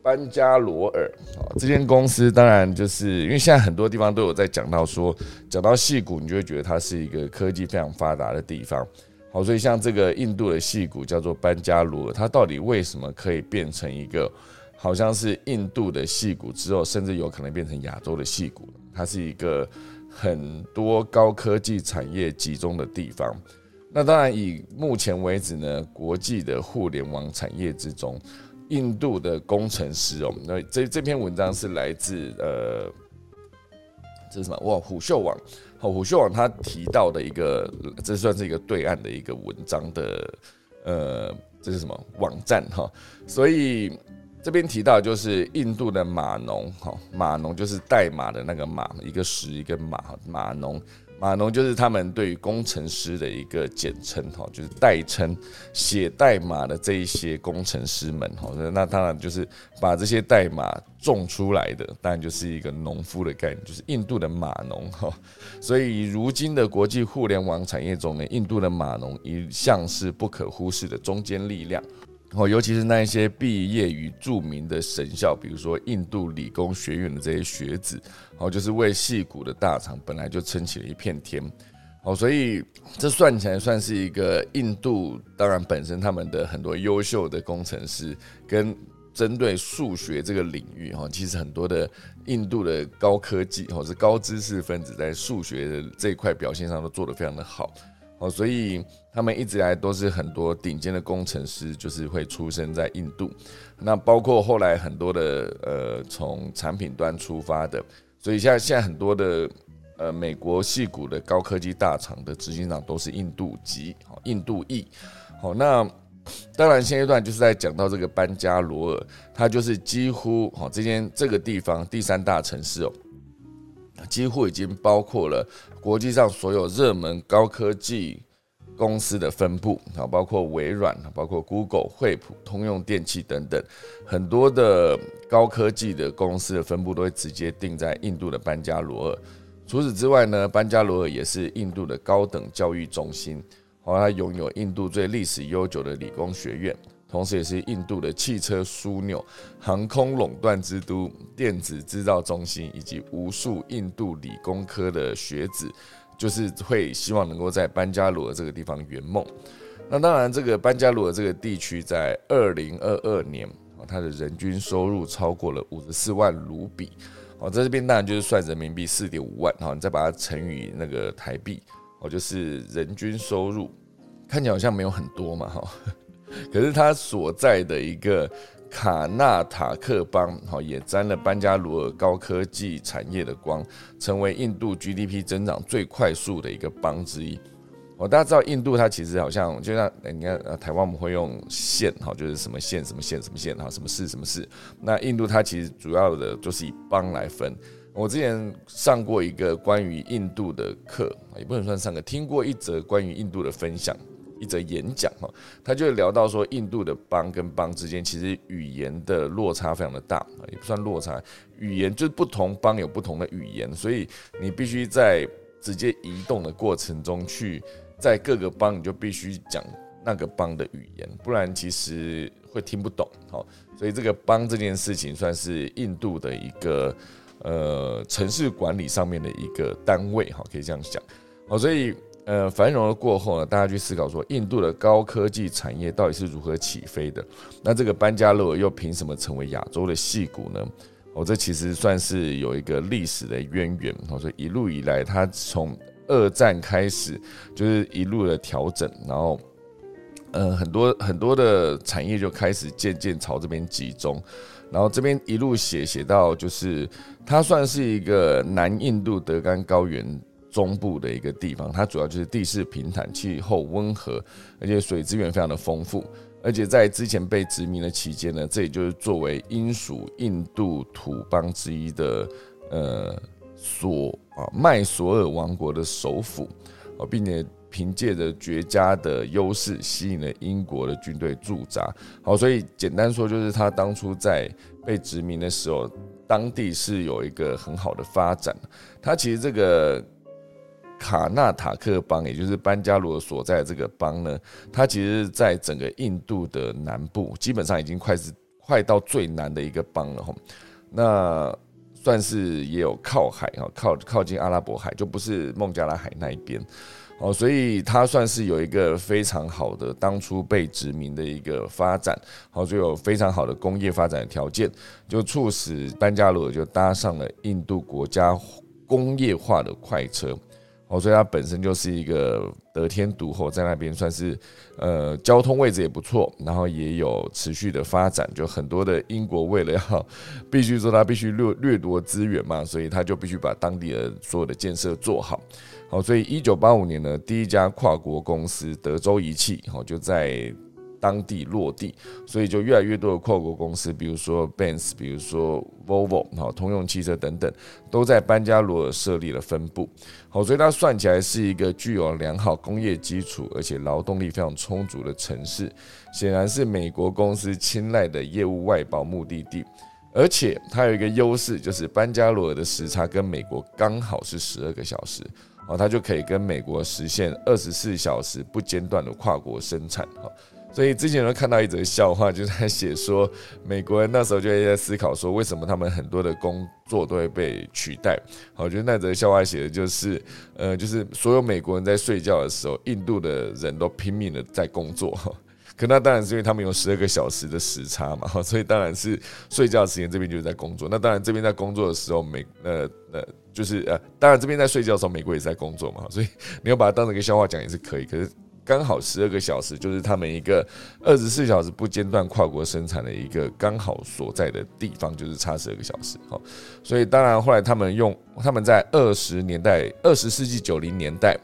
班加罗尔。好，这间公司当然就是因为现在很多地方都有在讲到说，讲到戏骨，你就会觉得它是一个科技非常发达的地方。好，所以像这个印度的戏骨叫做班加罗尔，它到底为什么可以变成一个好像是印度的戏骨之后，甚至有可能变成亚洲的戏骨？它是一个。很多高科技产业集中的地方，那当然以目前为止呢，国际的互联网产业之中，印度的工程师哦，那这这篇文章是来自呃，这是什么？哇，虎嗅网，好，虎嗅网他提到的一个，这算是一个对岸的一个文章的，呃，这是什么网站哈？所以。这边提到就是印度的码农，哈，码农就是代码的那个码，一个十一个码，码农，码农就是他们对于工程师的一个简称，哈，就是代称，写代码的这一些工程师们，哈，那当然就是把这些代码种出来的，当然就是一个农夫的概念，就是印度的码农，哈，所以如今的国际互联网产业中呢，印度的码农一向是不可忽视的中坚力量。哦，尤其是那一些毕业于著名的神校，比如说印度理工学院的这些学子，哦，就是为戏骨的大厂本来就撑起了一片天。哦，所以这算起来算是一个印度，当然本身他们的很多优秀的工程师，跟针对数学这个领域，哈，其实很多的印度的高科技或是高知识分子在数学的这一块表现上都做得非常的好。哦，所以他们一直来都是很多顶尖的工程师，就是会出生在印度。那包括后来很多的呃，从产品端出发的，所以现在现在很多的呃，美国系股的高科技大厂的执行长都是印度籍，好，印度裔。好，那当然现阶段就是在讲到这个班加罗尔，它就是几乎好这间这个地方第三大城市哦。几乎已经包括了国际上所有热门高科技公司的分布啊，包括微软、包括 Google、惠普、通用电气等等，很多的高科技的公司的分布都会直接定在印度的班加罗尔。除此之外呢，班加罗尔也是印度的高等教育中心，好，它拥有印度最历史悠久的理工学院。同时，也是印度的汽车枢纽、航空垄断之都、电子制造中心，以及无数印度理工科的学子，就是会希望能够在班加罗尔这个地方圆梦。那当然，这个班加罗尔这个地区在二零二二年啊，它的人均收入超过了五十四万卢比哦，在这边当然就是算人民币四点五万哈，你再把它乘以那个台币哦，就是人均收入看起来好像没有很多嘛哈。可是他所在的一个卡纳塔克邦，好也沾了班加罗尔高科技产业的光，成为印度 GDP 增长最快速的一个邦之一。哦，大家知道印度它其实好像就像你看呃台湾我们会用县哈，就是什么县什么县什么县哈，什么市什么市。那印度它其实主要的就是以邦来分。我之前上过一个关于印度的课，也不能算上课，听过一则关于印度的分享，一则演讲哈，他就聊到说，印度的邦跟邦之间其实语言的落差非常的大，也不算落差，语言就是不同邦有不同的语言，所以你必须在直接移动的过程中去，在各个邦你就必须讲那个邦的语言，不然其实会听不懂。好，所以这个邦这件事情算是印度的一个。呃，城市管理上面的一个单位，哈，可以这样讲，好，所以呃，繁荣了过后呢，大家去思考说，印度的高科技产业到底是如何起飞的？那这个班加罗又凭什么成为亚洲的戏骨呢？哦，这其实算是有一个历史的渊源，哦，所以一路以来，它从二战开始就是一路的调整，然后呃，很多很多的产业就开始渐渐朝这边集中。然后这边一路写写到，就是它算是一个南印度德干高原中部的一个地方，它主要就是地势平坦，气候温和，而且水资源非常的丰富，而且在之前被殖民的期间呢，这也就是作为英属印度土邦之一的呃索啊麦索尔王国的首府啊，并且。凭借着绝佳的优势，吸引了英国的军队驻扎。好，所以简单说，就是他当初在被殖民的时候，当地是有一个很好的发展。他其实这个卡纳塔克邦，也就是班加罗所在的这个邦呢，它其实在整个印度的南部，基本上已经快是快到最南的一个邦了。哈，那算是也有靠海哈，靠靠近阿拉伯海，就不是孟加拉海那一边。哦，所以它算是有一个非常好的当初被殖民的一个发展，好，就有非常好的工业发展的条件，就促使班加罗就搭上了印度国家工业化的快车，哦，所以它本身就是一个得天独厚，在那边算是呃交通位置也不错，然后也有持续的发展，就很多的英国为了要必须说它必须掠掠夺资源嘛，所以他就必须把当地的所有的建设做好。好，所以一九八五年呢，第一家跨国公司德州仪器，好就在当地落地，所以就越来越多的跨国公司，比如说 Benz，比如说 Volvo，好通用汽车等等，都在班加罗尔设立了分部。好，所以它算起来是一个具有良好工业基础，而且劳动力非常充足的城市，显然是美国公司青睐的业务外包目的地。而且它有一个优势，就是班加罗尔的时差跟美国刚好是十二个小时。哦，它就可以跟美国实现二十四小时不间断的跨国生产哈，所以之前有看到一则笑话，就在写说美国人那时候就在思考说，为什么他们很多的工作都会被取代？好，我觉得那则笑话写的就是，呃，就是所有美国人在睡觉的时候，印度的人都拼命的在工作。可那当然是因为他们有十二个小时的时差嘛，所以当然是睡觉时间这边就是在工作。那当然这边在工作的时候，美呃呃就是呃，当然这边在睡觉的时候，美国也是在工作嘛，所以你要把它当成一个笑话讲也是可以。可是刚好十二个小时就是他们一个二十四小时不间断跨国生产的一个刚好所在的地方，就是差十二个小时。好，所以当然后来他们用他们在二十年代二十世纪九零年代。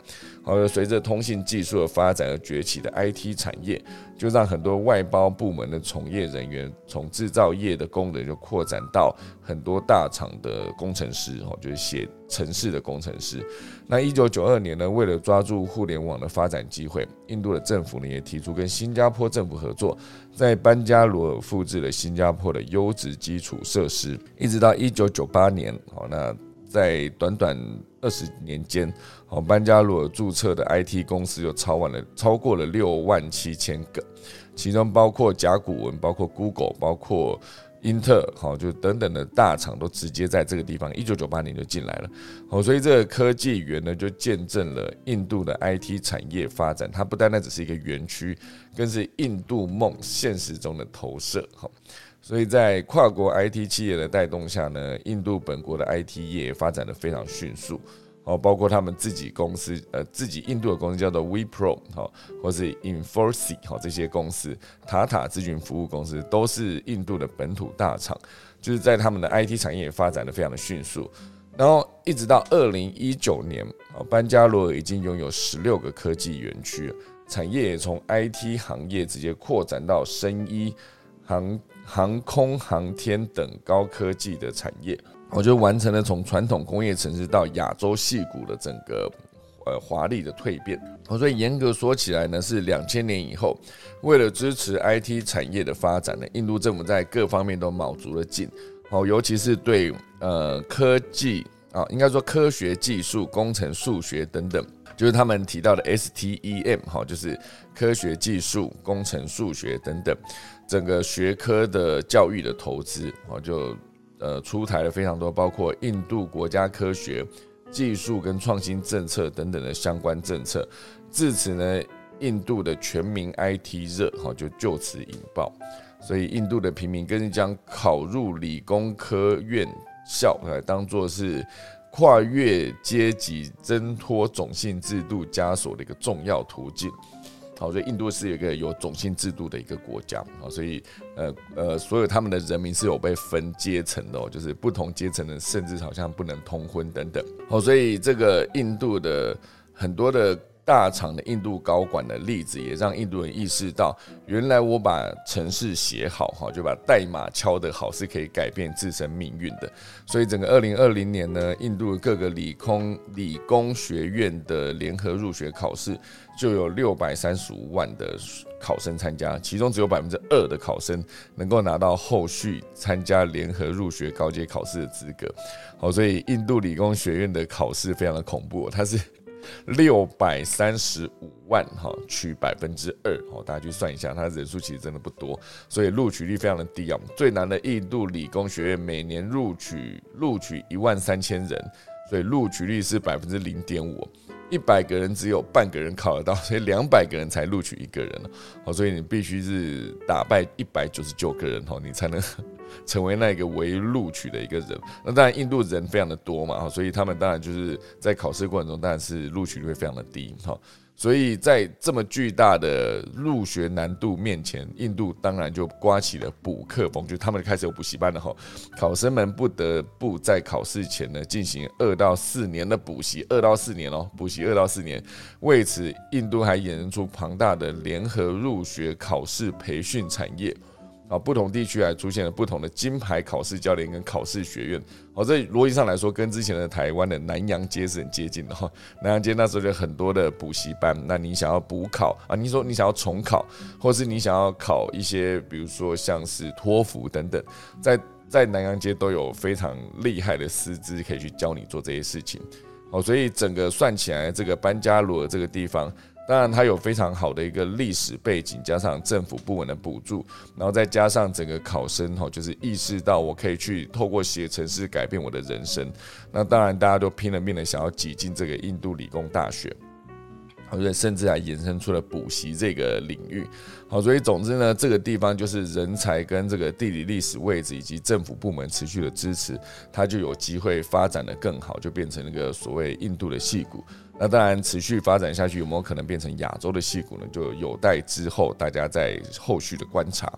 好，随着通信技术的发展而崛起的 IT 产业，就让很多外包部门的从业人员，从制造业的工人就扩展到很多大厂的工程师，哦，就是写城市的工程师。那一九九二年呢，为了抓住互联网的发展机会，印度的政府呢也提出跟新加坡政府合作，在班加罗尔复制了新加坡的优质基础设施，一直到一九九八年，好，那在短短二十年间。哦，班加罗尔注册的 IT 公司就超完了，超过了六万七千个，其中包括甲骨文，包括 Google，包括英特，好，就等等的大厂都直接在这个地方，一九九八年就进来了。好，所以这个科技园呢，就见证了印度的 IT 产业发展。它不单单只是一个园区，更是印度梦现实中的投射。好，所以在跨国 IT 企业的带动下呢，印度本国的 IT 业发展的非常迅速。哦，包括他们自己公司，呃，自己印度的公司叫做 WePro，好，或是 Inforce，好，这些公司，塔塔咨询服务公司都是印度的本土大厂，就是在他们的 IT 产业发展的非常的迅速。然后一直到二零一九年，啊，班加罗尔已经拥有十六个科技园区，产业也从 IT 行业直接扩展到生医、航航空航天等高科技的产业，我就完成了从传统工业城市到亚洲戏骨的整个。呃，华丽的蜕变，所以严格说起来呢，是两千年以后，为了支持 IT 产业的发展呢，印度政府在各方面都卯足了劲，哦，尤其是对呃科技啊，应该说科学技术、工程、数学等等，就是他们提到的 STEM，哈，就是科学技术、工程、数学等等，整个学科的教育的投资，好，就呃出台了非常多，包括印度国家科学。技术跟创新政策等等的相关政策，至此呢，印度的全民 IT 热哈就就此引爆，所以印度的平民更是将考入理工科院校来当做是跨越阶级、挣脱种姓制度枷锁的一个重要途径。好，所以印度是一个有种姓制度的一个国家啊，所以呃呃，所有他们的人民是有被分阶层的，就是不同阶层的甚至好像不能通婚等等。好，所以这个印度的很多的。大厂的印度高管的例子，也让印度人意识到，原来我把程式写好，哈，就把代码敲得好，是可以改变自身命运的。所以，整个二零二零年呢，印度各个理工理工学院的联合入学考试，就有六百三十五万的考生参加，其中只有百分之二的考生能够拿到后续参加联合入学高阶考试的资格。好，所以印度理工学院的考试非常的恐怖，它是。六百三十五万哈，取百分之二哦，大家去算一下，它人数其实真的不多，所以录取率非常的低啊。最难的印度理工学院每年录取录取一万三千人，所以录取率是百分之零点五。一百个人只有半个人考得到，所以两百个人才录取一个人了。好，所以你必须是打败一百九十九个人哦，你才能成为那个唯一录取的一个人。那当然，印度人非常的多嘛，所以他们当然就是在考试过程中，当然是录取率会非常的低哈。所以在这么巨大的入学难度面前，印度当然就刮起了补课风，就他们开始有补习班了哈。考生们不得不在考试前呢进行二到四年的补习，二到四年哦，补习二到四年。为此，印度还衍生出庞大的联合入学考试培训产业。啊，不同地区还出现了不同的金牌考试教练跟考试学院。好，这逻辑上来说，跟之前的台湾的南洋街是很接近的哈。南洋街那时候就很多的补习班，那你想要补考啊？你说你想要重考，或是你想要考一些，比如说像是托福等等，在在南洋街都有非常厉害的师资可以去教你做这些事情。好，所以整个算起来，这个班加罗这个地方。当然，它有非常好的一个历史背景，加上政府部门的补助，然后再加上整个考生哈，就是意识到我可以去透过写程式改变我的人生。那当然，大家都拼了命的想要挤进这个印度理工大学，而且甚至还衍生出了补习这个领域。好，所以总之呢，这个地方就是人才跟这个地理历史位置以及政府部门持续的支持，它就有机会发展的更好，就变成那个所谓印度的戏骨。那当然，持续发展下去有没有可能变成亚洲的戏骨呢？就有待之后大家在后续的观察。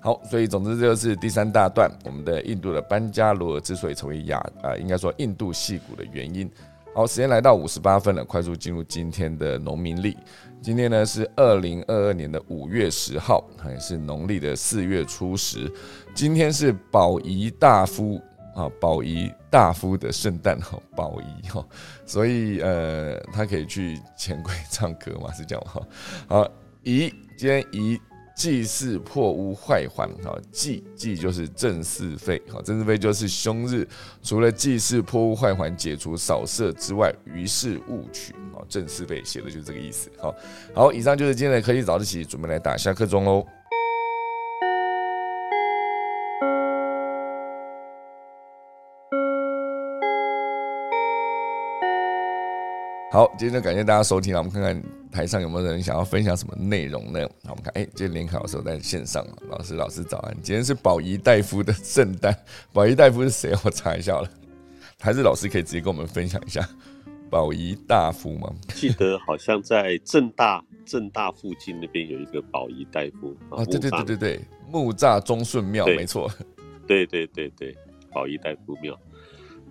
好，所以总之这就是第三大段，我们的印度的班加罗尔之所以成为亚啊，应该说印度戏骨的原因。好，时间来到五十八分了，快速进入今天的农民历。今天呢是二零二二年的五月十号，还是农历的四月初十。今天是宝仪大夫。啊，宝仪大夫的圣诞哈，宝仪哈，所以呃，他可以去钱柜唱歌嘛，是这样哈。好，仪今天仪祭祀破屋坏环，哈，祭祭就是正四费，哈，正四费就是凶日，除了祭祀破屋坏环解除扫射之外，于是勿取，好，正四费写的就是这个意思，好，好，以上就是今天的科技早自习，准备来打下课钟喽。好，今天就感谢大家收听了。我们看看台上有没有人想要分享什么内容呢？好，我们看，哎，今天联考老师在线上老师，老师早安。今天是宝仪大夫的圣诞，宝仪大夫是谁？我查一下了。还是老师可以直接跟我们分享一下宝仪大夫吗？记得好像在正大正大附近那边有一个宝仪大夫啊，对对对对对，木栅忠顺庙，没错。对对对对，宝仪大夫庙。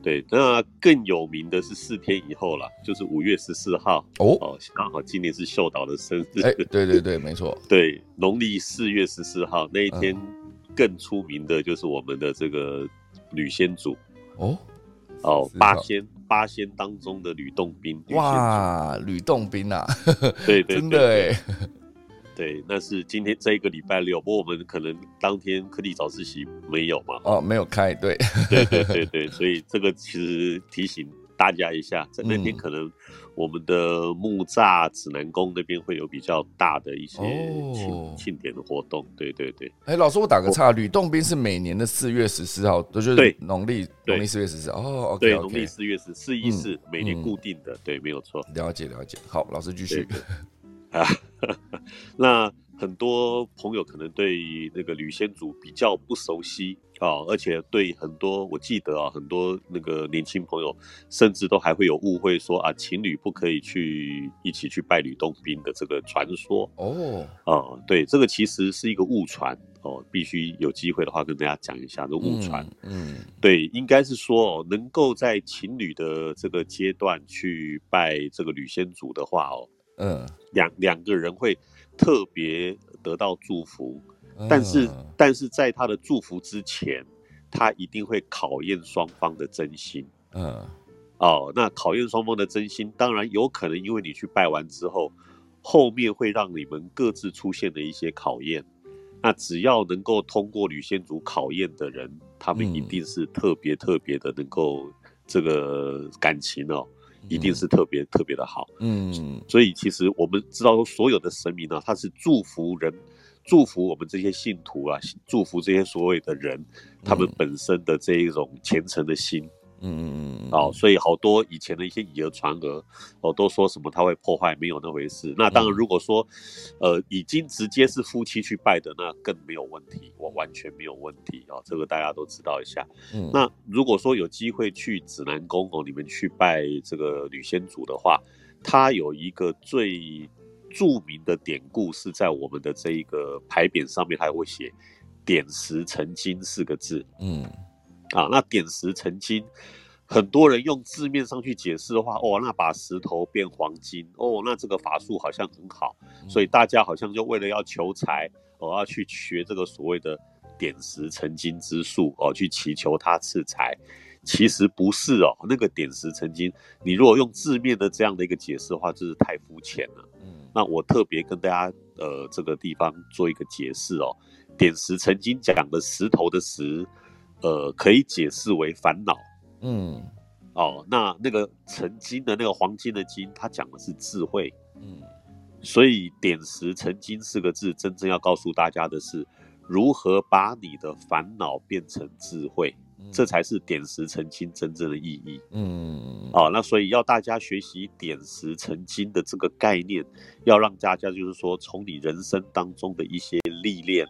对，那更有名的是四天以后了，就是五月十四号哦，哦，刚好今年是秀导的生日。哎，对对对，没错，对，农历四月十四号那一天更出名的就是我们的这个吕先祖。哦。哦，八仙八仙当中的吕洞宾。哇，吕洞宾啊，对对 真的对。哎，对，那是今天这一个礼拜六，不过我们可能当天科技早自习没有嘛，哦，没有开，对，对对对对，所以这个其实提醒大家一下，在那天嗯可能我们的木栅指南宫那边会有比较大的一些庆、哦庆典的活动。对对对哎，老师，我打个岔，吕洞宾是每年的四月十四号，就是对农历农历四月十四，哦对农历四月十四一四每年嗯固定的，对，没有错。了解了解，好，老师继续对，啊，那很多朋友可能对那个吕先祖比较不熟悉啊，而且对很多我记得啊，很多那个年轻朋友甚至都还会有误会说啊，情侣不可以去一起去拜吕洞宾的这个传说哦，啊。对，这个其实是一个误传哦，必须有机会的话跟大家讲一下这误传。嗯，嗯，对，应该是说哦，能够在情侣的这个阶段去拜这个吕先祖的话哦，嗯，两两个人会特别得到祝福，但是、嗯但是在他的祝福之前，他一定会考验双方的真心。嗯。哦。那考验双方的真心，当然有可能因为你去拜完之后，后面会让你们各自出现的一些考验。那只要能够通过吕先祖考验的人，他们嗯。一定是特别特别的能够这个感情哦，一定是特别特别的好。嗯。所以其实我们知道说，所有的神明呢、他是祝福人，祝福我们这些信徒啊，祝福这些所谓的人，他们嗯。本身的这一种虔诚的心。嗯嗯嗯嗯，哦。所以好多以前的一些以讹传讹哦，都说什么他会破坏，没有那回事。那当然，嗯如果说呃已经直接是夫妻去拜的，那更没有问题，我完全没有问题哦。这个大家都知道一下。嗯那如果说有机会去指南宫哦，你们去拜这个吕先祖的话，它有一个最著名的典故是在我们的这一个牌匾上面，还会写“点石成金”四个字嗯啊。那点石成金，很多人用字面上去解释的话，哦，那把石头变黄金，哦，那这个法术好像很好，所以大家好像就为了要求财，哦，要去学这个所谓的点石成金之术，哦，去祈求他赐财。其实不是哦，那个点石成金，你如果用字面的这样的一个解释的话，就是太肤浅了。嗯那我特别跟大家呃这个地方做一个解释哦，点石成金讲的石头的石，呃，可以解释为烦恼嗯哦。那那个成金的那个黄金的金，它讲的是智慧。嗯所以“点石成金”四个字，真正要告诉大家的是，如何把你的烦恼变成智慧，这才是点石成金真正的意义。嗯哦，那所以要大家学习点石成金的这个概念，要让大家就是说，从你人生当中的一些历练，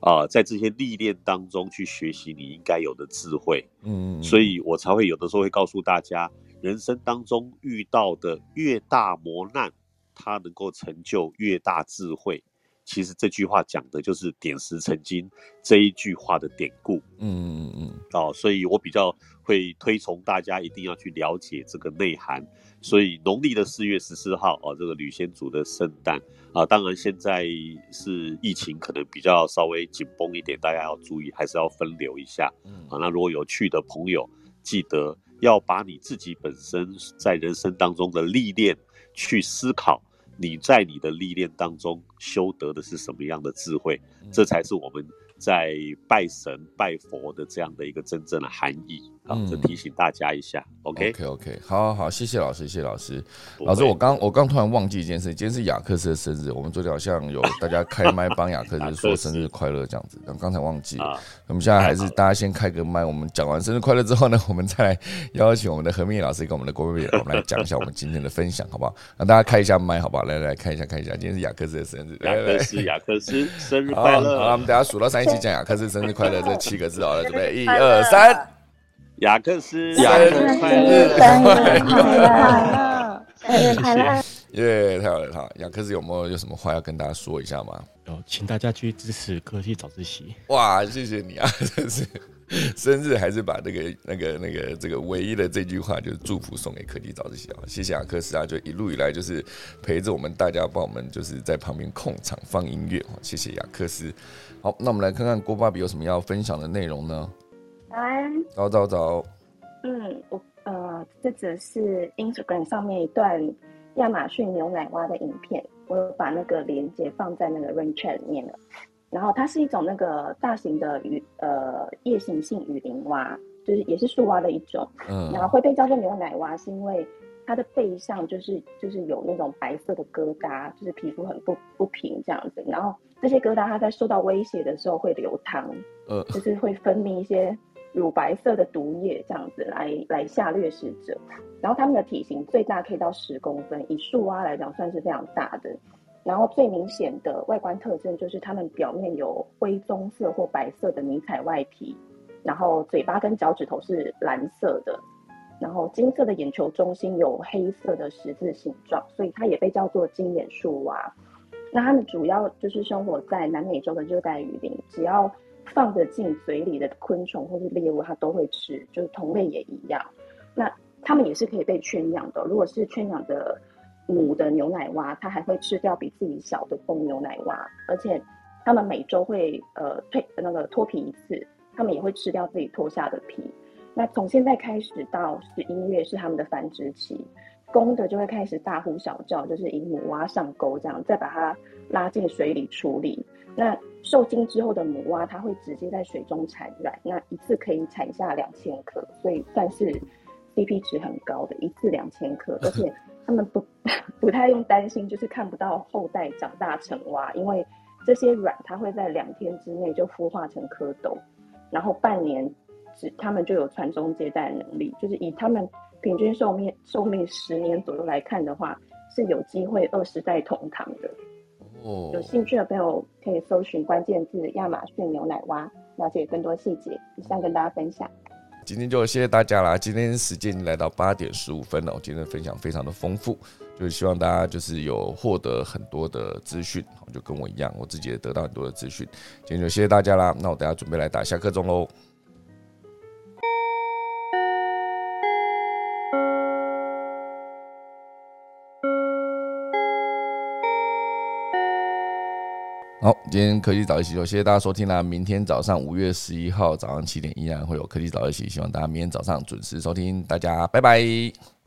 啊、在这些历练当中去学习你应该有的智慧。嗯，所以我才会有的时候会告诉大家，人生当中遇到的越大磨难，它能够成就越大智慧。其实这句话讲的就是“点石成金”这一句话的典故嗯嗯嗯哦，所以我比较会推崇大家一定要去了解这个内涵。所以农历的四月十四号哦，这个吕先祖的圣诞啊，当然现在是疫情可能比较稍微紧绷一点，大家要注意，还是要分流一下。嗯啊，那如果有去的朋友，记得要把你自己本身在人生当中的历练去思考，你在你的历练当中修得的是什么样的智慧，这才是我们在拜神拜佛的这样的一个真正的含义啊！这嗯提醒大家一下，OK？OK OK，好好好，谢谢老师，谢谢老师。老师，我刚我刚突然忘记一件事，今天是雅克斯的生日，我们昨天好像有大家开麦帮雅克斯 说生日快乐这样子，刚刚才忘记我们现在还是大家先开个麦，我们讲完生日快乐之后呢，我们再来邀请我们的何明老师跟我们的郭贝贝，我们来讲一下我们今天的分享，好不好？让大家开一下麦，好不好？来来来看一下看一下，今天是雅克斯的生日，雅来来来。克斯，雅克斯，生日快乐好，我！们等下数到三一起讲雅克斯生日快乐这七个字好了，准备一二三。雅克斯，雅克斯生日快乐！生日快乐，生日快乐！耶，太好了，好，雅克斯有没有有什么话要跟大家说一下吗？有，请大家去支持科技早自习。哇，谢谢你啊，真 是生日还是把那个那个那个这个唯一的这句话就是祝福送给科技早自习啊，谢谢雅克斯啊，就一路以来就是陪着我们大家，帮我们就是在旁边控场放音乐，谢谢雅克斯。好，那我们来看看郭爸比有什么要分享的内容呢？早安，早早早。嗯，我呃，这只是 Instagram 上面一段亚马逊牛奶蛙的影片，我有把那个链接放在那个 Rain Chat 里面了。然后它是一种那个大型的雨呃夜行性雨林蛙，就是也是树蛙的一种。嗯。然后会被叫做牛奶蛙，是因为它的背上就是就是有那种白色的疙瘩，就是皮肤很不不平这样子。然后这些疙瘩它在受到威胁的时候会流淌，呃，就是会分泌一些乳白色的毒液这样子来来下掠食者。然后它们的体型最大可以到十公分，以树蛙来讲算是非常大的。然后最明显的外观特征就是它们表面有灰棕色或白色的迷彩外皮，然后嘴巴跟脚趾头是蓝色的，然后金色的眼球中心有黑色的十字形状，所以它也被叫做金眼树蛙。那它们主要就是生活在南美洲的热带雨林，只要放得进嘴里的昆虫或是猎物，它都会吃，就是同类也一样。那它们也是可以被圈养的，如果是圈养的。母的牛奶蛙，它还会吃掉比自己小的公牛奶蛙，而且它们每周会呃蜕那个脱皮一次，它们也会吃掉自己脱下的皮。那从现在开始到十一月是它们的繁殖期，公的就会开始大呼小叫，就是以母蛙上钩，这样再把它拉进水里处理。那受精之后的母蛙，它会直接在水中产卵，那一次可以产下两千颗，所以算是 CP 值很高的，一次两千颗，而且。他们不 不太用担心，就是看不到后代长大成蛙，因为这些卵它会在两天之内就孵化成蝌蚪，然后半年只他们就有传宗接代能力，就是以他们平均寿命寿命十年左右来看的话，是有机会二十代同堂的。哦，有兴趣的朋友可以搜寻关键字亚马逊牛奶蛙，了解更多细节。以上跟大家分享。今天就谢谢大家啦！今天时间已经来到八点十五分了，我今天的分享非常的丰富，就是希望大家就是有获得很多的资讯，就跟我一样，我自己也得到很多的资讯。今天就谢谢大家啦！那我等下准备来打下课钟喽。好，今天科技早一起就谢谢大家收听啦！明天早上五月十一号早上七点依然会有科技早一起，希望大家明天早上准时收听，大家拜拜。